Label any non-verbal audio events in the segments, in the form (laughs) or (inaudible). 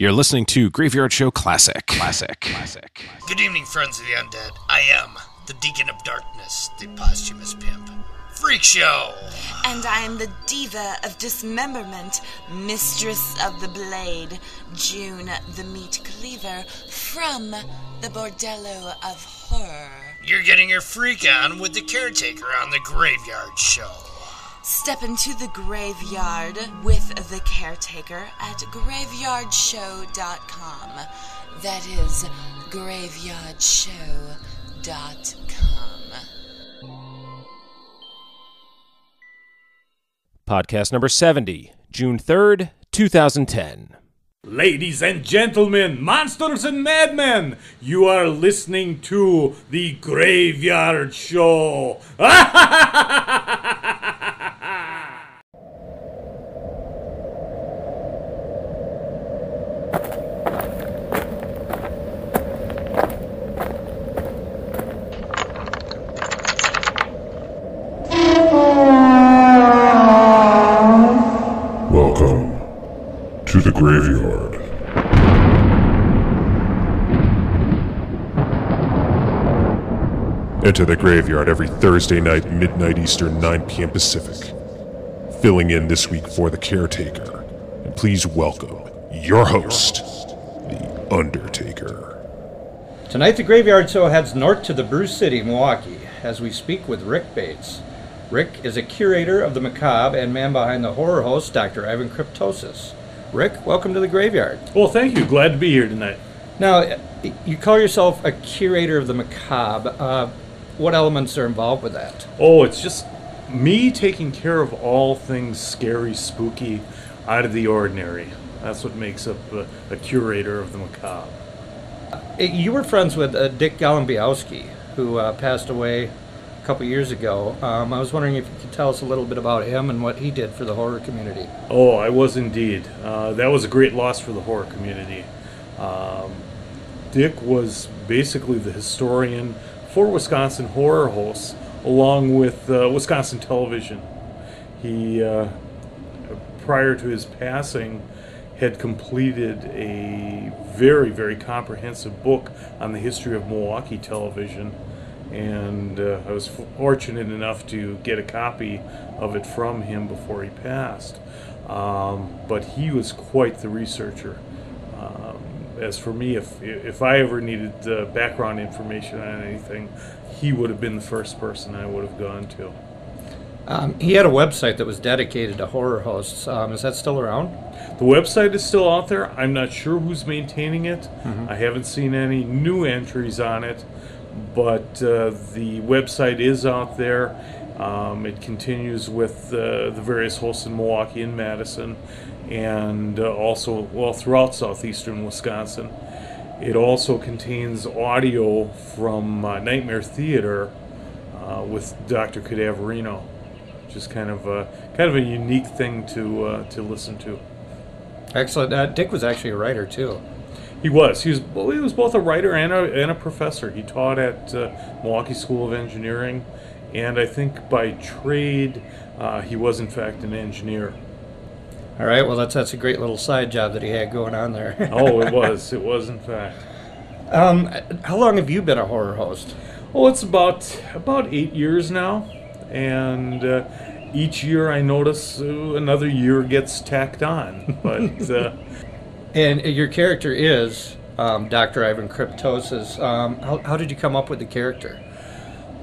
You're listening to Graveyard Show Classic. Classic. Classic. Good evening, friends of the undead. I am the Deacon of Darkness, the posthumous pimp. Freak Show! And I am the diva of dismemberment, mistress of the blade, June the meat cleaver, from the bordello of horror. You're getting your freak on with the caretaker on the Graveyard Show. Step into the graveyard with the caretaker at graveyardshow.com. That is graveyardshow.com. Podcast number 70, June 3rd, 2010. Ladies and gentlemen, monsters and madmen, you are listening to the Graveyard Show. (laughs) Welcome to the graveyard. Enter the graveyard every Thursday night, midnight Eastern, 9 p.m. Pacific. Filling in this week for the caretaker. And please welcome your host, the Undertaker. Tonight, the Graveyard Show heads north to the Brew City, Milwaukee, as we speak with Rick Bates. Rick is a curator of the macabre and man behind the horror host, Dr. Ivan Cryptosis. Rick, welcome to the Graveyard. well, thank you. Glad to be here tonight. Now, you call yourself a curator of the macabre. Uh, what elements are involved with that? Oh, it's just me taking care of all things scary, spooky, out of the ordinary. That's what makes up a, a curator of the macabre. Uh, You were friends with uh, Dick Golembiewski, who uh, passed away a couple years ago. Um, I was wondering if you could tell us a little bit about him and what he did for the horror community. Oh, I was indeed. Uh, that was a great loss for the horror community. Um, Dick was basically the historian for Wisconsin horror hosts, along with uh, Wisconsin television. He, uh, prior to his passing, had completed a very, very comprehensive book on the history of Milwaukee television. And uh, I was fortunate enough to get a copy of it from him before he passed. Um, but he was quite the researcher. As for me, if if I ever needed uh, background information on anything, he would have been the first person I would have gone to. Um, he had a website that was dedicated to horror hosts. Um, is that still around? The website is still out there. I'm not sure who's maintaining it. I haven't seen any new entries on it, but uh, the website is out there. Um, it continues with uh, the various hosts in Milwaukee and Madison, and uh, also well throughout southeastern Wisconsin. It also contains audio from uh, Nightmare Theater uh, with Dr. Cadaverino, which is kind of a kind of a unique thing to uh, to listen to. Excellent. Uh, Dick was actually a writer too. He was. He was. Well, he was both a writer and a and a professor. He taught at uh, Milwaukee School of Engineering, and I think by trade, uh, he was in fact an engineer. All right. Well, that's that's a great little side job that he had going on there. (laughs) Oh, it (laughs) was. It was in fact. um, how long have you been a horror host? Well, it's about about eight years now, and uh, each year I notice uh, another year gets tacked on. But (laughs) uh, And your character is um, Dr. Ivan Cryptosis. Um, how, how did you come up with the character?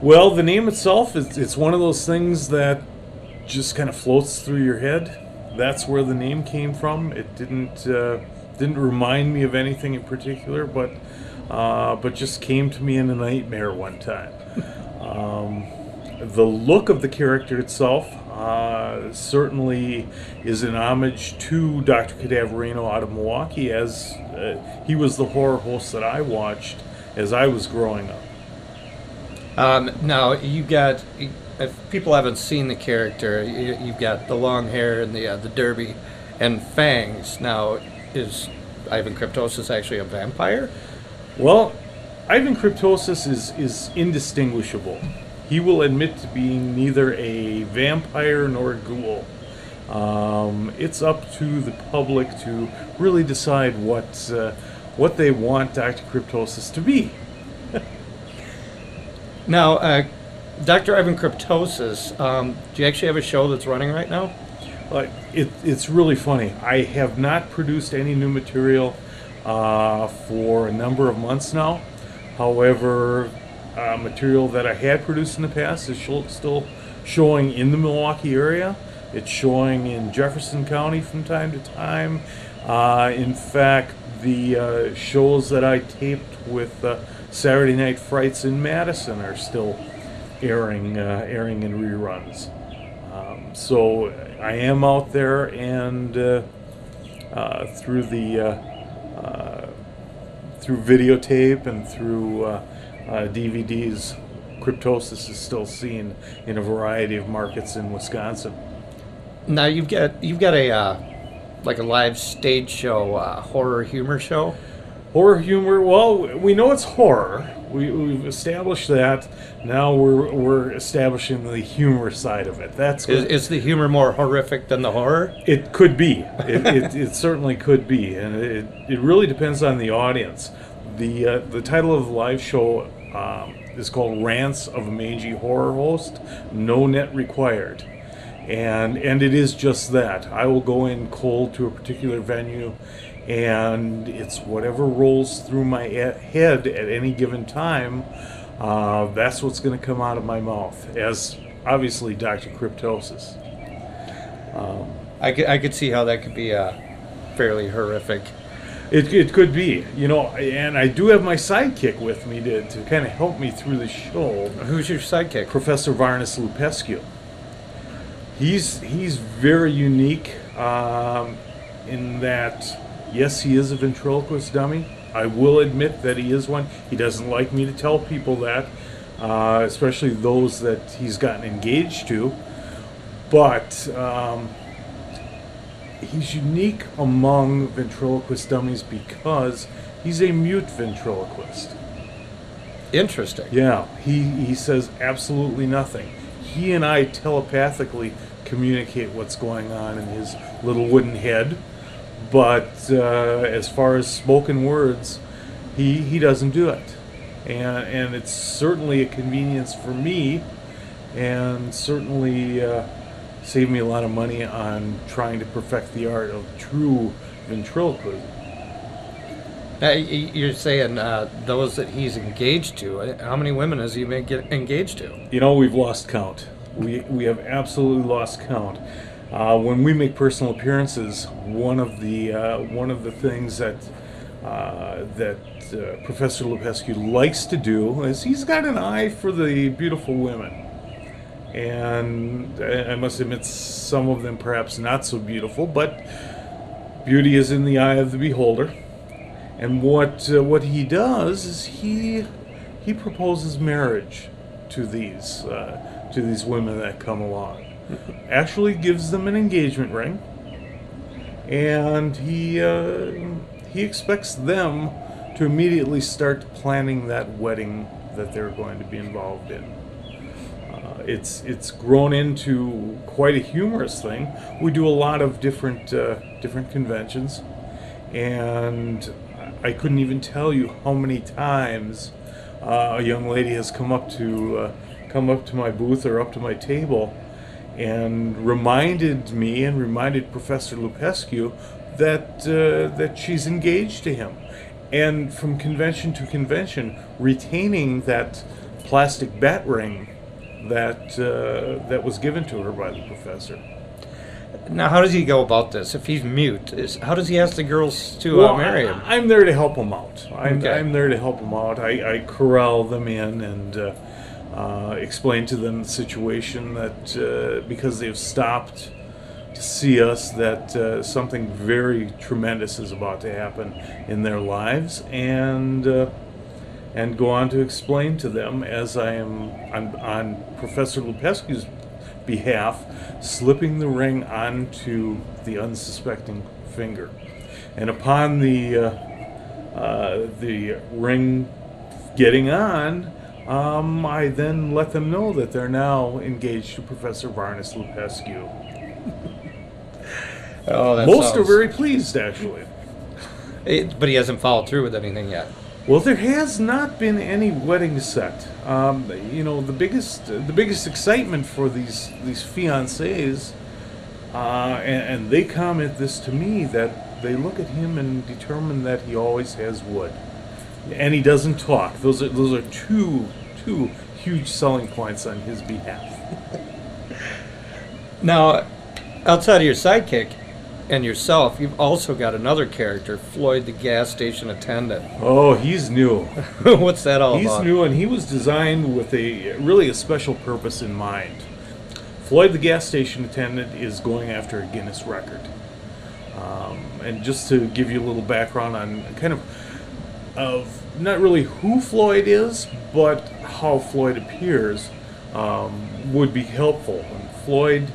well, the name itself is it's one of those things that just kind of floats through your head. That's where the name came from. It didn't uh, didn't remind me of anything in particular, but uh, but just came to me in a nightmare one time. Um, the look of the character itself uh, certainly is an homage to Dr. Cadaverino out of Milwaukee, as uh, he was the horror host that I watched as I was growing up. Um, now you got. If people haven't seen the character, you, you've got the long hair and the uh, the derby, and fangs. Now, is Ivan Cryptosis actually a vampire? Well, Ivan Cryptosis is, is indistinguishable. He will admit to being neither a vampire nor a ghoul. Um, it's up to the public to really decide what uh, what they want Dr. Cryptosis to be. (laughs) Now, uh, Dr. Ivan Cryptosis, um, do you actually have a show that's running right now? Uh, it, it's really funny. I have not produced any new material uh, for a number of months now. However, uh, material that I had produced in the past is sho- still showing in the Milwaukee area. It's showing in Jefferson County from time to time. Uh, in fact, the uh, shows that I taped with uh, Saturday Night Frights in Madison are still airing, uh, airing in reruns. Um, so I am out there, and uh, uh, through the uh, uh, through videotape and through uh, uh, DVDs, cryptosis is still seen in a variety of markets in Wisconsin. Now you've got you've got a uh, like a live stage show, uh, horror humor show. Horror humor. Well, we know it's horror. We, we've established that. Now we're we're establishing the humor side of it. That's Is, is the humor more horrific than the horror? It could be. It, it, it certainly could be, and it, it really depends on the audience. the uh, The title of the live show um, is called "Rants of a Mangy Horror Host." No net required, and and it is just that. I will go in cold to a particular venue, and it's whatever rolls through my head at any given time. Uh, that's what's going to come out of my mouth, as obviously Dr. Cryptosis. I could, I could see how that could be uh, fairly horrific. It, it could be, you know, and I do have my sidekick with me to, to kind of help me through the show, Who's your sidekick? Professor Varnus Lupescu. He's he's very unique um, in that, yes, he is a ventriloquist dummy. I will admit that he is one. He doesn't like me to tell people that, uh, especially those that he's gotten engaged to. But um, he's unique among ventriloquist dummies because he's a mute ventriloquist. Interesting. Yeah, he, he says absolutely nothing. He and I telepathically communicate what's going on in his little wooden head, but uh, as far as spoken words, he, he doesn't do it. And, and it's certainly a convenience for me, and certainly uh, saved me a lot of money on trying to perfect the art of true ventriloquism. Now, y- y- you're saying uh, those that he's engaged to. uh, How many women has he been engaged to? You know, we've lost count. We, we have absolutely lost count. Uh, when we make personal appearances, one of the uh, one of the things that uh, that uh, Professor Lupescu likes to do is he's got an eye for the beautiful women, and I I must admit some of them perhaps not so beautiful, but beauty is in the eye of the beholder. And what uh, what he does is he he proposes marriage to these uh, to these women that come along. Actually, gives them an engagement ring, and he uh, he expects them to immediately start planning that wedding that they're going to be involved in. Uh, it's it's grown into quite a humorous thing. We do a lot of different uh, different conventions, and I couldn't even tell you how many times uh, a young lady has come up to uh, come up to my booth or up to my table and reminded me and reminded Professor Lupescu that uh, that she's engaged to him, and from convention to convention, retaining that plastic bat ring that uh, that was given to her by the professor. Now, how does he go about this? If he's mute, is, how does he ask the girls to uh, marry him? I, am there to help him out. I'm, Okay. I'm there to help him out. I, I corral them in and uh, explain to them the situation that uh, because they've stopped to see us, that uh, something very tremendous is about to happen in their lives, and uh, and go on to explain to them as I am on, on Professor Lupescu's behalf, slipping the ring onto the unsuspecting finger. And upon the uh, the ring getting on, um, I then let them know that they're now engaged to Professor Varnus Lupescu. (laughs) Oh, that Most are very pleased, actually. It- but he hasn't followed through with anything yet. Well, there has not been any wedding set. Um, you know, the biggest the biggest excitement for these these fiancés, uh, and, and they comment this to me that they look at him and determine that he always has wood, and he doesn't talk. Those are those are two two huge selling points on his behalf. (laughs) Now, outside of your sidekick and yourself, you've also got another character, Floyd, the gas station attendant. Oh, he's new. (laughs) What's that all He's about? He's new, and he was designed with a really a special purpose in mind. Floyd, the gas station attendant, is going after a Guinness record. Um, and just to give you a little background on kind of of not really who Floyd is, but how Floyd appears, um, would be helpful. And Floyd,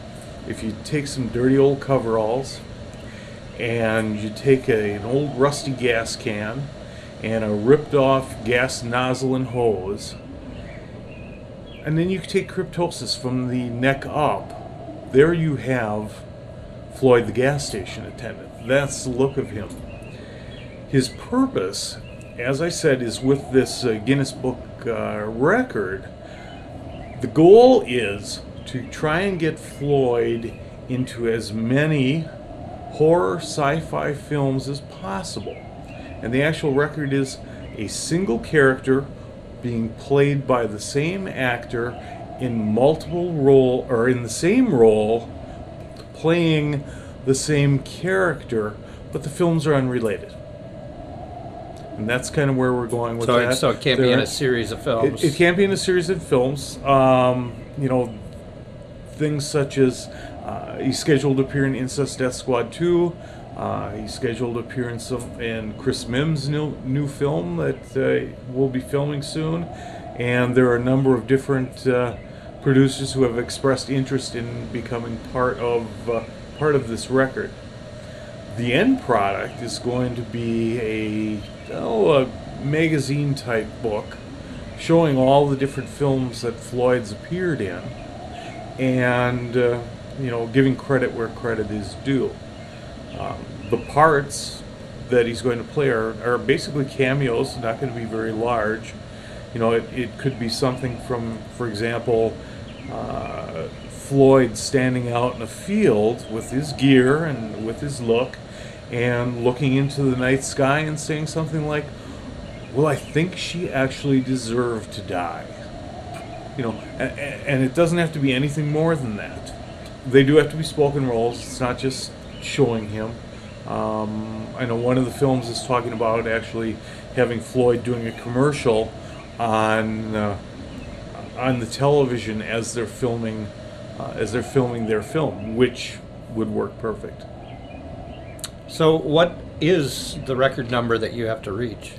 if you take some dirty old coveralls and you take a, an old rusty gas can and a ripped off gas nozzle and hose, and then you take cryptosis from the neck up, there you have Floyd the gas station attendant. That's the look of him. His purpose, as I said, is with this uh, Guinness Book uh, record. The goal is to try and get Floyd into as many horror sci fi films as possible. And the actual record is a single character being played by the same actor in multiple role or in the same role playing the same character, but the films are unrelated. And that's kind of where we're going with so, that. so it can't be in a series of films. it, it can't be in a series of films. Um, you know, things such as uh, he's scheduled to appear in Incest Death Squad 2. Uh, he's scheduled to appear in some in Chris Mihm's new new film that uh, we'll be filming soon, and there are a number of different uh, producers who have expressed interest in becoming part of uh, part of this record. The end product is going to be a oh, a magazine type book showing all the different films that Floyd's appeared in, and uh, you know, giving credit where credit is due. Um, the parts that he's going to play are, are basically cameos, not going to be very large. You know, it, it could be something from, for example, uh, Floyd standing out in a field with his gear and with his look and looking into the night sky and saying something like, Well, I think she actually deserved to die. You know, and, and it doesn't have to be anything more than that. They do have to be spoken roles, it's not just showing him. Um, I know one of the films is talking about actually having Floyd doing a commercial on uh, on the television as they're filming uh, as they're filming their film, which would work perfect. So, what is the record number that you have to reach?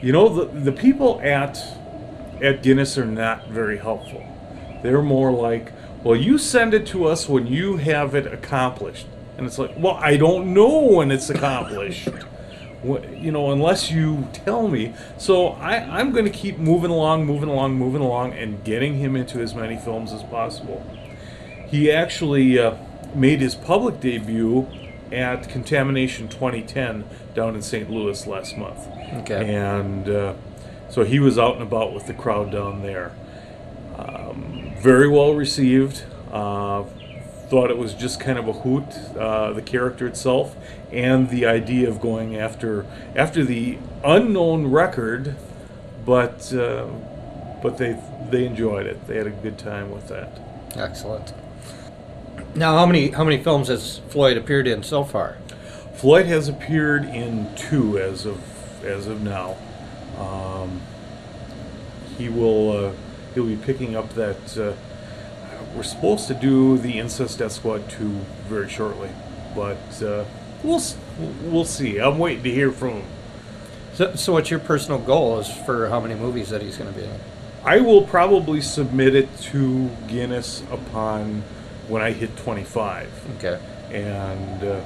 You know, the the people at at Guinness are not very helpful. They're more like, well, you send it to us when you have it accomplished, and it's like, well, I don't know when it's accomplished. (laughs) You know, unless you tell me. So I, I'm going to keep moving along, moving along, moving along, and getting him into as many films as possible. He actually uh, made his public debut at Contamination 2010 down in St. Louis last month. Okay. And uh, so he was out and about with the crowd down there. Um, very well received. Uh, thought it was just kind of a hoot, uh, the character itself, and the idea of going after after the unknown record, but uh, but they they enjoyed it. They had a good time with that. Excellent. Now, how many how many films has Floyd appeared in so far? Floyd has appeared in two as of as of now. Um, he will uh, he'll be picking up that. Uh, we're supposed to do the Incest Death Squad two very shortly, but uh, we'll we'll see. I'm waiting to hear from him. So, so what's your personal goal is for how many movies that he's going to be in? I will probably submit it to Guinness upon when I hit 25. Okay. and uh,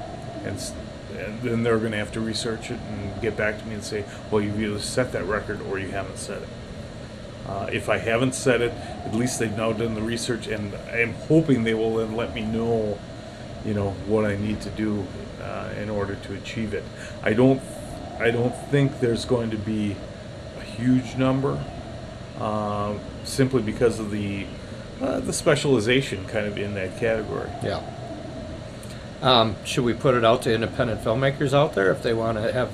and, s- and then they're going to have to research it and get back to me and say, well, you've either set that record or you haven't set it. Uh, if I haven't set it, at least they've now done the research, and I'm hoping they will then let me know, you know, what I need to do uh, in order to achieve it. I don't I don't think there's going to be a huge number, um, simply because of the uh, the specialization kind of in that category. Yeah. Um, should we put it out to independent filmmakers out there if they want to have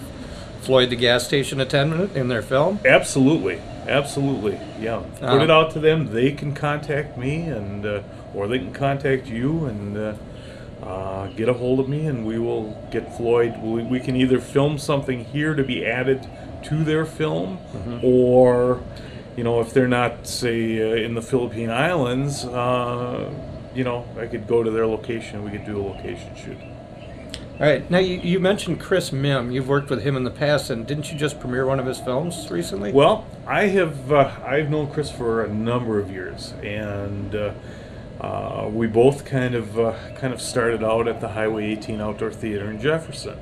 Floyd the gas station attendant in their film? Absolutely, absolutely, yeah. Put Um, it out to them. They can contact me, and uh, or they can contact you, and uh, uh, get a hold of me, and we will get Floyd. We, we can either film something here to be added to their film, or you know, if they're not say uh, in the Philippine Islands, uh, you know, I could go to their location. We could do a location shoot. All right. Now you, you mentioned Chris Mihm. You've worked with him in the past, and didn't you just premiere one of his films recently? Well, I have uh, I've known Chris for a number of years, and uh, uh, we both kind of uh, kind of started out at the Highway 18 Outdoor Theater in Jefferson.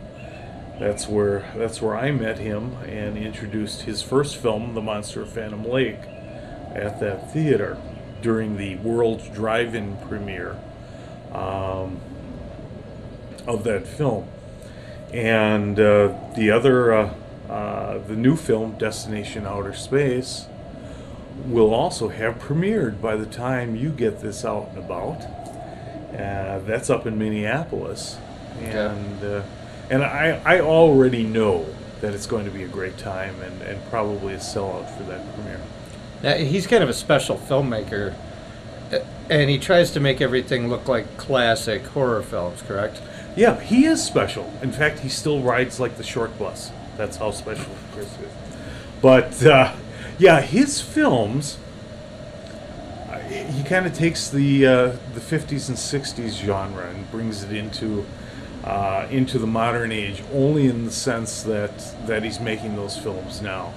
That's where that's where I met him and introduced his first film, The Monster of Phantom Lake, at that theater during the World Drive-In premiere um, of that film. And uh, the other, uh, uh, the new film, Destination Outer Space, will also have premiered by the time you get this out and about. Uh, that's up in Minneapolis, and uh, and I I already know that it's going to be a great time and, and probably a sellout for that premiere. Now, he's kind of a special filmmaker, and he tries to make everything look like classic horror films. Correct? Yeah, he is special. In fact, he still rides like the short bus. That's how special Chris is. But uh, yeah, his films. uh, He kind of takes the uh, the 50s and 60s genre and brings it into uh, into the modern age, only in the sense that that he's making those films now.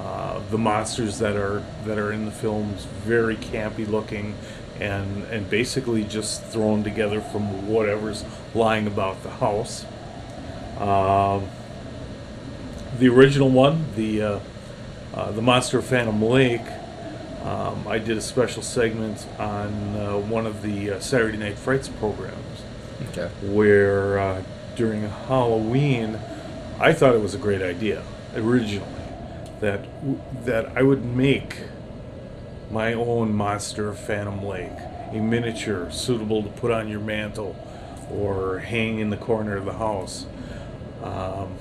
Uh, the monsters that are that are in the films very campy looking and and basically just thrown together from whatever's lying about the house. Um, the original one, the uh, uh, the Monster of Phantom Lake, um, I did a special segment on uh, one of the uh, Saturday Night Frights programs Okay. where uh, during Halloween, I thought it was a great idea originally that that I would make my own monster Phantom Lake, a miniature suitable to put on your mantle or hang in the corner of the house. Um,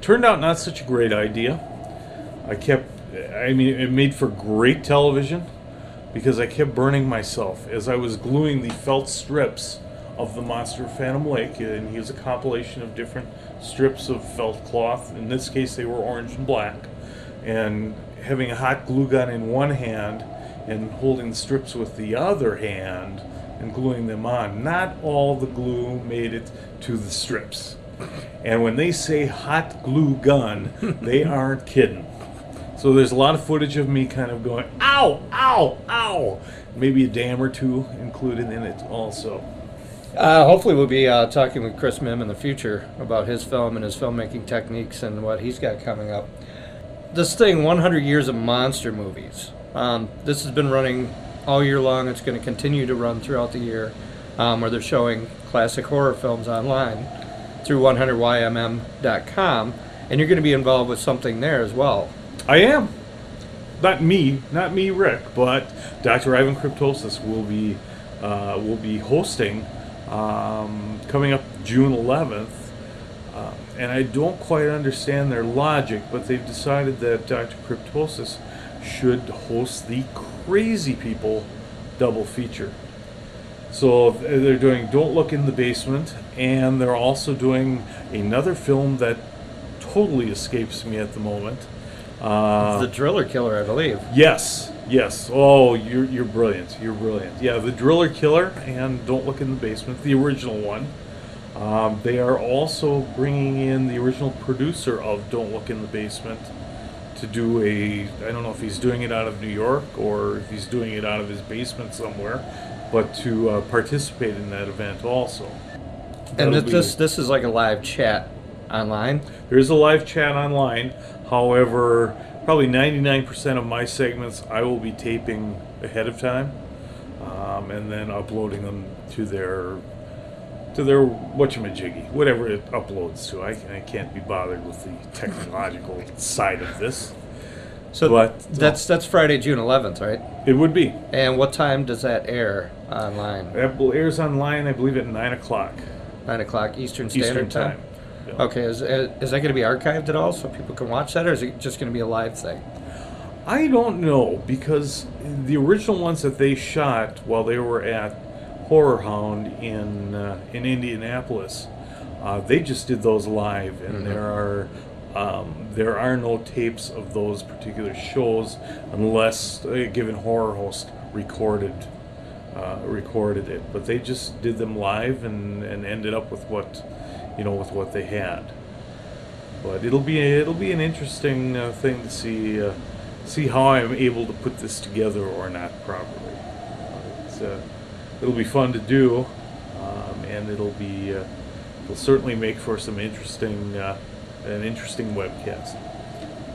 turned out not such a great idea. I kept, I mean, it made for great television because I kept burning myself as I was gluing the felt strips of the Monster of Phantom Lake, and he was a compilation of different strips of felt cloth. In this case, they were orange and black, and having a hot glue gun in one hand and holding the strips with the other hand and gluing them on. Not all the glue made it to the strips. And when they say hot glue gun, (laughs) they aren't kidding. So there's a lot of footage of me kind of going, ow, ow, ow. Maybe a dam or two included in it also. Uh, hopefully, we'll be uh, talking with Chris Mihm in the future about his film and his filmmaking techniques and what he's got coming up. This thing, 100 Years of Monster Movies. Um, this has been running all year long. It's going to continue to run throughout the year, um, where they're showing classic horror films online through 100ymm.com, and you're going to be involved with something there as well. I am. Not me, not me, Rick, but Dr. Ivan Cryptosis will be uh, will be hosting um, coming up June 11th. Uh, and I don't quite understand their logic, but they've decided that Dr. Cryptosis should host the Crazy People double feature. So they're doing Don't Look in the Basement, and they're also doing another film that totally escapes me at the moment. Uh, the Driller Killer, I believe. Yes, yes. Oh, you're you're brilliant. You're brilliant. Yeah, the Driller Killer and Don't Look in the Basement, the original one. Um, they are also bringing in the original producer of Don't Look in the Basement to do a. I don't know if he's doing it out of New York or if he's doing it out of his basement somewhere, but to uh, participate in that event also. And this, this this is like a live chat online. There is a live chat online. However, probably 99% of my segments I will be taping ahead of time um, and then uploading them to their to their whatchamajiggy, whatever it uploads to. I, I can't be bothered with the technological (laughs) side of this. So But- that's that's Friday, June 11th, right? It would be. And what time does that air online? That airs online, I believe, at nine o'clock Nine o'clock Eastern Standard Eastern Time. time. Okay, is, is that going to be archived at all so people can watch that, or is it just going to be a live thing? I don't know because the original ones that they shot while they were at Horror Hound in uh, in Indianapolis, uh, they just did those live, and there are um, there are no tapes of those particular shows unless a given horror host recorded uh, recorded it. But they just did them live and, and ended up with what you know with what they had. But it'll be it'll be an interesting uh, thing to see uh, see how I'm able to put this together or not properly. Uh, It's, it'll be fun to do, um, and it'll be uh, it'll certainly make for some interesting uh, an interesting webcast.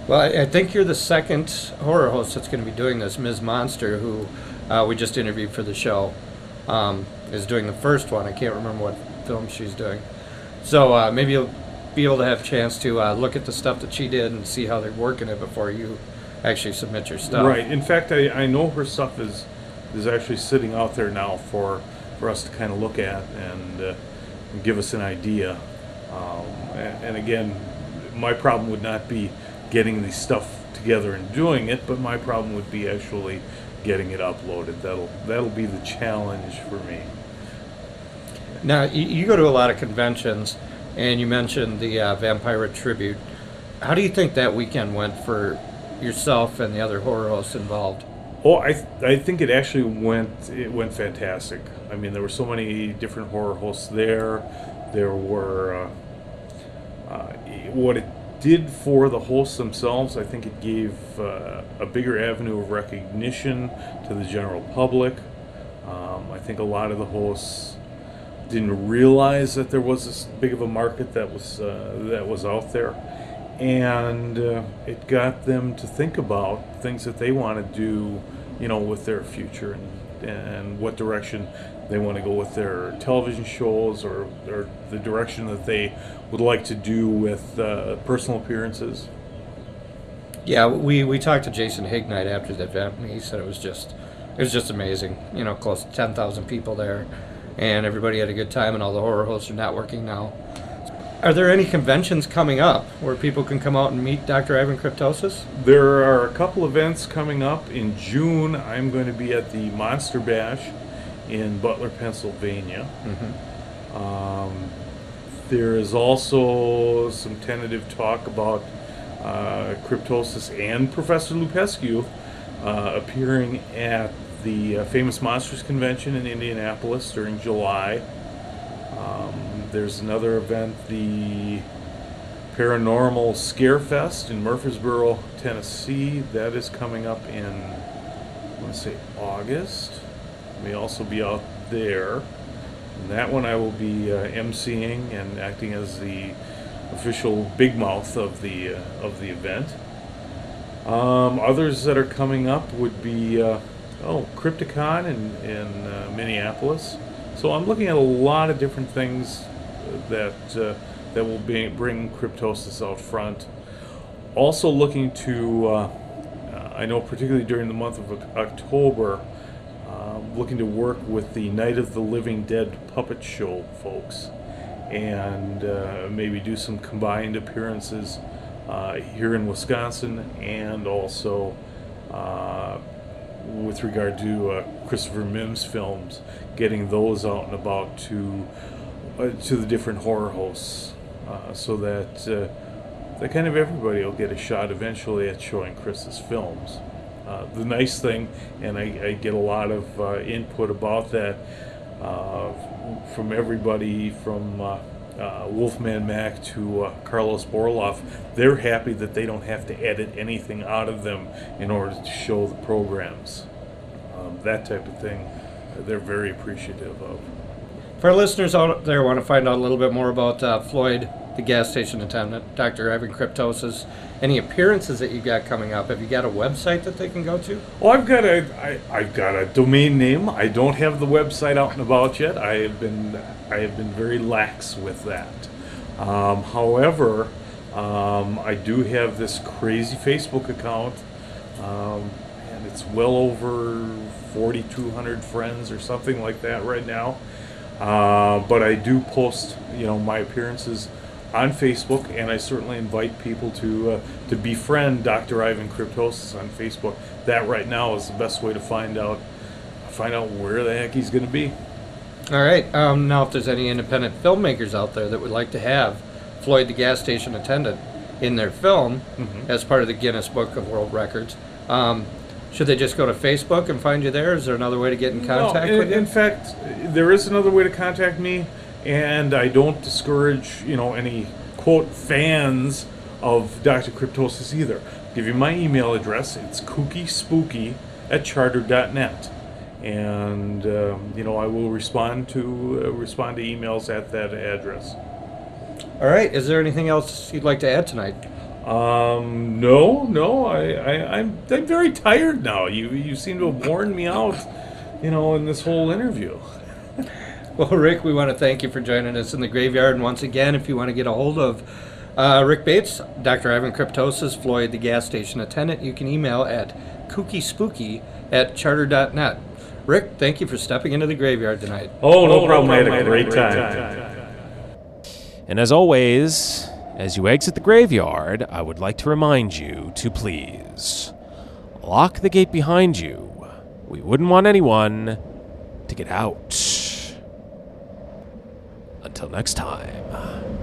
Well, I, I think you're the second horror host that's going to be doing this. Ms. Monster, who uh, we just interviewed for the show, um, is doing the first one. I can't remember what film she's doing. So uh, maybe you'll be able to have a chance to uh, look at the stuff that she did and see how they're working it before you actually submit your stuff. Right. In fact, I, I know her stuff is is actually sitting out there now for for us to kind of look at and, uh, give us an idea. Um, and, and again, my problem would not be getting the stuff together and doing it, but my problem would be actually getting it uploaded. That'll that'll be the challenge for me. Now, you, go to a lot of conventions, and you mentioned the uh, Vampira Tribute. How do you think that weekend went for yourself and the other horror hosts involved? Oh, I th- I think it actually went it went fantastic. I mean, there were so many different horror hosts there. There were uh, uh, what it did for the hosts themselves. I think it gave uh, a bigger avenue of recognition to the general public. Um, I think a lot of the hosts didn't realize that there was this big of a market that was uh, that was out there, and uh, it got them to think about things that they want to do, you know, with their future and and what direction they want to go with their television shows or, or the direction that they would like to do with uh, personal appearances. Yeah, we, we talked to Jason Hignite after the event, and he said it was just it was just amazing. You know, close to ten thousand people there, and everybody had a good time, and all the horror hosts are networking now. Are there any conventions coming up where people can come out and meet Dr. Ivan Cryptosis? There are a couple events coming up in June. I'm going to be at the Monster Bash in Butler, Pennsylvania. Um, there is also some tentative talk about uh, Cryptosis and Professor Lupescu uh, appearing at the uh, Famous Monsters Convention in Indianapolis during July. Um, there's another event, the Paranormal Scarefest in Murfreesboro, Tennessee. That is coming up in, I want to say August. May also be out there. And that one I will be uh, emceeing and acting as the official big mouth of the uh, of the event. Um, others that are coming up would be uh, oh Crypticon in in uh, Minneapolis. So I'm looking at a lot of different things that uh, that will be, bring Cryptosis out front. Also looking to, uh, I know particularly during the month of October, uh, looking to work with the Night of the Living Dead puppet show folks, and uh, maybe do some combined appearances uh, here in Wisconsin and also uh, with regard to uh, Christopher Mihm's films, getting those out and about to uh, to the different horror hosts, uh, so that uh, that kind of everybody will get a shot eventually at showing Chris's films. Uh, the nice thing, and I, I get a lot of uh, input about that from everybody from uh, Wolfman Mac to uh, Karlos Borloff. They're happy that they don't have to edit anything out of them in order to show the programs. Um, that type of thing, uh, they're very appreciative of. For our listeners out there want to find out a little bit more about uh, Floyd the gas station attendant, Dr. Ivan Cryptosis. Any appearances that you got coming up? Have you got a website that they can go to? Well, I've got a I, I've got a domain name. I don't have the website out and about yet. I have been I have been very lax with that. Um, however, um, I do have this crazy Facebook account, um, and it's well over 4,200 friends or something like that right now. Uh, but I do post, you know, my appearances on Facebook, and I certainly invite people to uh, to befriend Dr. Ivan Cryptosis on Facebook. That right now is the best way to find out find out where the heck he's going to be. All right. Um, now, if there's any independent filmmakers out there that would like to have Floyd the gas station attendant in their film as part of the Guinness Book of World Records, um, should they just go to Facebook and find you there? Is there another way to get in contact no, in, with you? in fact, there is another way to contact me, and I don't discourage you know any quote fans of Dr. Cryptosis either. give you my email address. It's kookyspooky at charter.net. And um, you know I will respond to uh, respond to emails at that address. All right. Is there anything else you'd like to add tonight? Um, no, no, I, I, I'm, I'm very tired now. You, you seem to have worn me out, you know, in this whole interview. (laughs) Well, (laughs) Rick, we want to thank you for joining us in the graveyard. And once again, if you want to get a hold of uh, Rick Bates, Dr. Ivan Cryptosis, Floyd, the gas station attendant, you can email at kookyspooky at charter.net. Rick, thank you for stepping into the graveyard tonight. Oh, no, problem. I had a great time. And as always, as you exit the graveyard, I would like to remind you to please lock the gate behind you. We wouldn't want anyone to get out. Until next time.